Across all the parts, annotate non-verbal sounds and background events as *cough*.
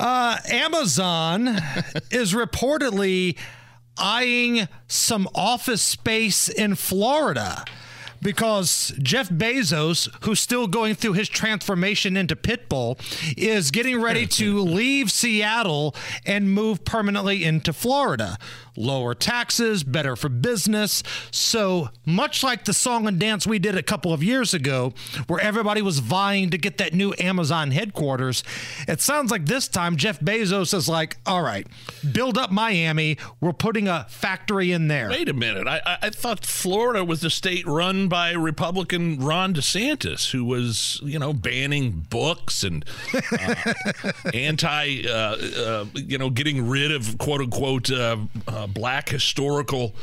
Uh, Amazon *laughs* is reportedly eyeing some office space in Florida because Jeff Bezos, who's still going through his transformation into Pitbull, is getting ready to *laughs* leave Seattle and move permanently into Florida. Lower taxes, better for business. So, much like the song and dance we did a couple of years ago, where everybody was vying to get that new Amazon headquarters, it sounds like this time Jeff Bezos is like, all right, build up Miami. We're putting a factory in there. Wait a minute. I, I thought Florida was the state run by Republican Ron DeSantis, who was, you know, banning books and uh, *laughs* anti, uh, uh, you know, getting rid of quote unquote uh, uh, black historical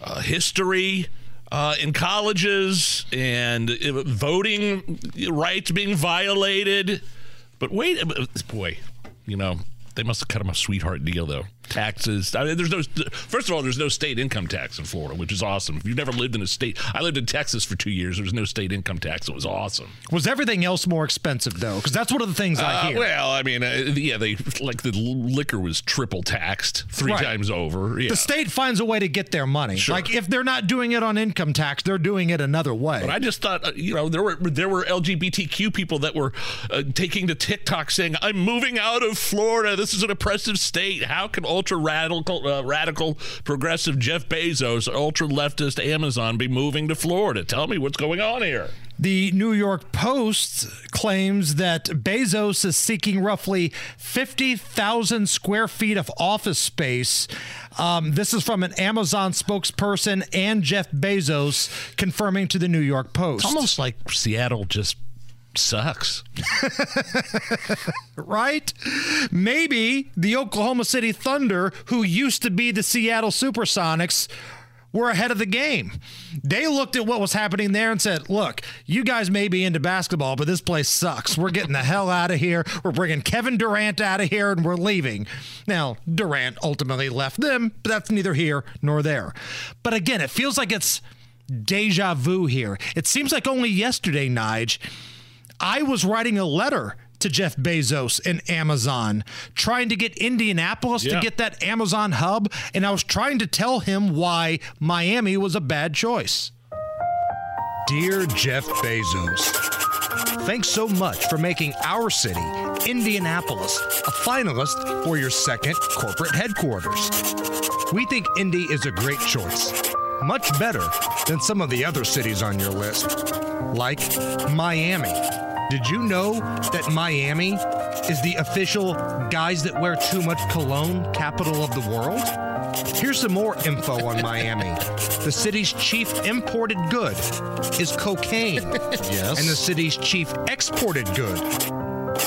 uh, history. in colleges and voting rights being violated. But wait, boy, you know, they must have cut him a sweetheart deal, though taxes. I mean, there's no. First of all, there's no state income tax in Florida, which is awesome. If you've never lived in a state, I lived in Texas for two years. There was no state income tax. It was awesome. Was everything else more expensive though? Because that's one of the things I uh, hear. Well, I mean, uh, yeah, they like the liquor was triple taxed three right. times over. Yeah. The state finds a way to get their money. Sure. Like if they're not doing it on income tax, they're doing it another way. But I just thought, uh, you know, there were there were LGBTQ people that were uh, taking to TikTok saying, "I'm moving out of Florida. This is an oppressive state. How can ultra radical uh, radical progressive Jeff Bezos, ultra leftist Amazon be moving to Florida? Tell me what's going on here. The New York Post claims that Bezos is seeking roughly 50,000 square feet of office space. Um, this is from an Amazon spokesperson and Jeff Bezos confirming to the New York Post. It's almost like Seattle just sucks. *laughs* right? Maybe the Oklahoma City Thunder, who used to be the Seattle Supersonics, were ahead of the game. They looked at what was happening there and said, Look, you guys may be into basketball, but this place sucks. We're getting the hell out of here. We're bringing Kevin Durant out of here and we're leaving. Now, Durant ultimately left them, but that's neither here nor there. But again, it feels like it's deja vu here. It seems like only yesterday, Nige I was writing a letter to Jeff Bezos and Amazon, trying to get Indianapolis yeah. to get that Amazon hub, and I was trying to tell him why Miami was a bad choice. Dear Jeff Bezos, thanks so much for making our city, Indianapolis, a finalist for your second corporate headquarters. We think Indy is a great choice, much better than some of the other cities on your list, like Miami did you know that Miami is the official guys that wear too much cologne capital of the world? Here's some more info on Miami. The city's chief imported good is cocaine. *laughs* yes. And the city's chief exported good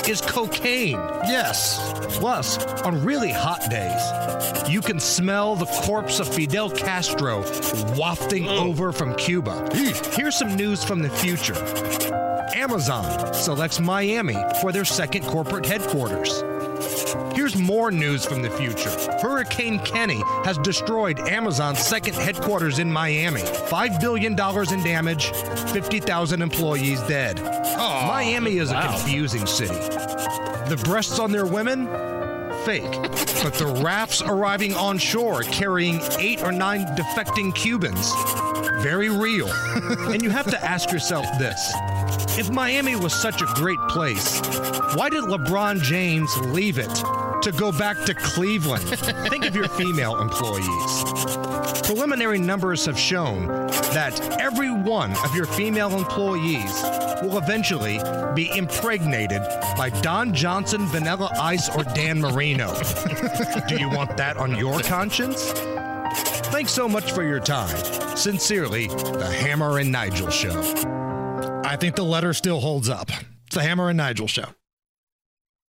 is cocaine. Yes. Plus, on really hot days, you can smell the corpse of Fidel Castro wafting oh. over from Cuba. Here's some news from the future. Amazon selects Miami for their second corporate headquarters. Here's more news from the future. Hurricane Kenny has destroyed Amazon's second headquarters in Miami. $5 billion in damage, 50,000 employees dead. Oh, Miami is wow. a confusing city. The breasts on their women? Fake. but the rafts arriving on shore carrying eight or nine defecting Cubans? Very real. and you have to ask yourself this if Miami was such a great place, why did LeBron James leave it to go back to Cleveland? Think of your female employees. Preliminary numbers have shown that every one of your female employees will eventually be impregnated by Don Johnson, Vanilla Ice, or Dan Marino. Do you want that on your conscience? Thanks so much for your time. Sincerely, the Hammer and Nigel Show. I think the letter still holds up. It's the Hammer and Nigel show.